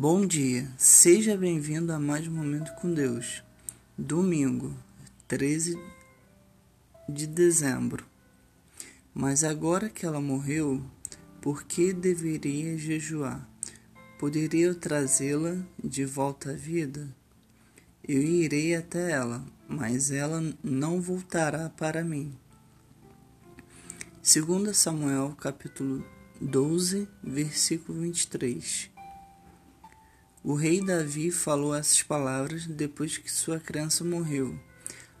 Bom dia, seja bem-vindo a mais um Momento com Deus. Domingo, 13 de dezembro. Mas agora que ela morreu, por que deveria jejuar? Poderia eu trazê-la de volta à vida? Eu irei até ela, mas ela não voltará para mim. 2 Samuel capítulo 12, versículo 23. O rei Davi falou essas palavras depois que sua criança morreu.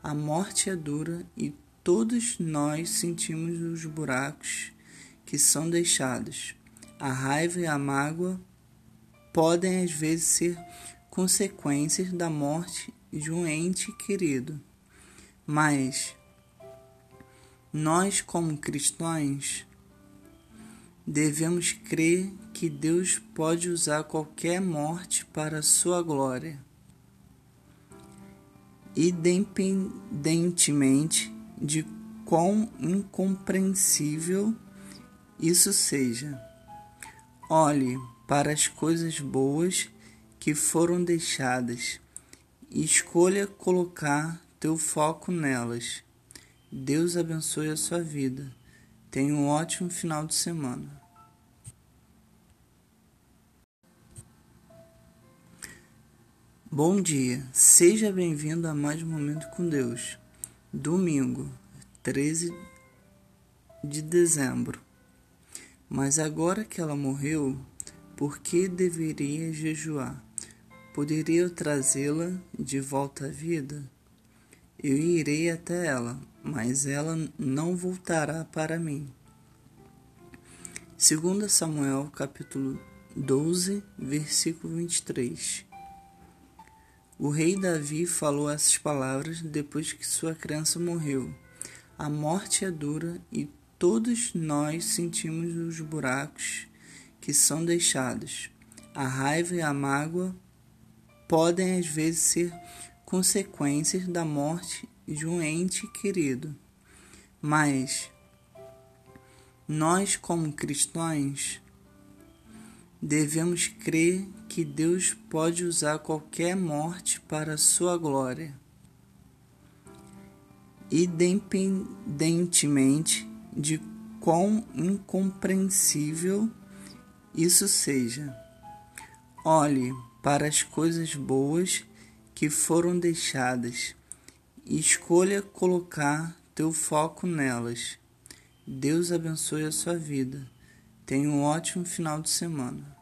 A morte é dura e todos nós sentimos os buracos que são deixados. A raiva e a mágoa podem às vezes ser consequências da morte de um ente querido. Mas nós, como cristãos, devemos crer que Deus pode usar qualquer morte para a sua glória. Independentemente de quão incompreensível isso seja. Olhe para as coisas boas que foram deixadas e escolha colocar teu foco nelas. Deus abençoe a sua vida. Tenha um ótimo final de semana. Bom dia, seja bem-vindo a mais um Momento com Deus. Domingo, 13 de dezembro. Mas agora que ela morreu, por que deveria jejuar? Poderia eu trazê-la de volta à vida? Eu irei até ela, mas ela não voltará para mim. 2 Samuel capítulo 12, versículo 23. O rei Davi falou essas palavras depois que sua criança morreu. A morte é dura e todos nós sentimos os buracos que são deixados. A raiva e a mágoa podem às vezes ser consequências da morte de um ente querido. Mas nós, como cristãos, devemos crer que Deus pode usar qualquer morte para a sua glória. Independentemente de quão incompreensível isso seja. Olhe para as coisas boas que foram deixadas e escolha colocar teu foco nelas. Deus abençoe a sua vida. Tenha um ótimo final de semana.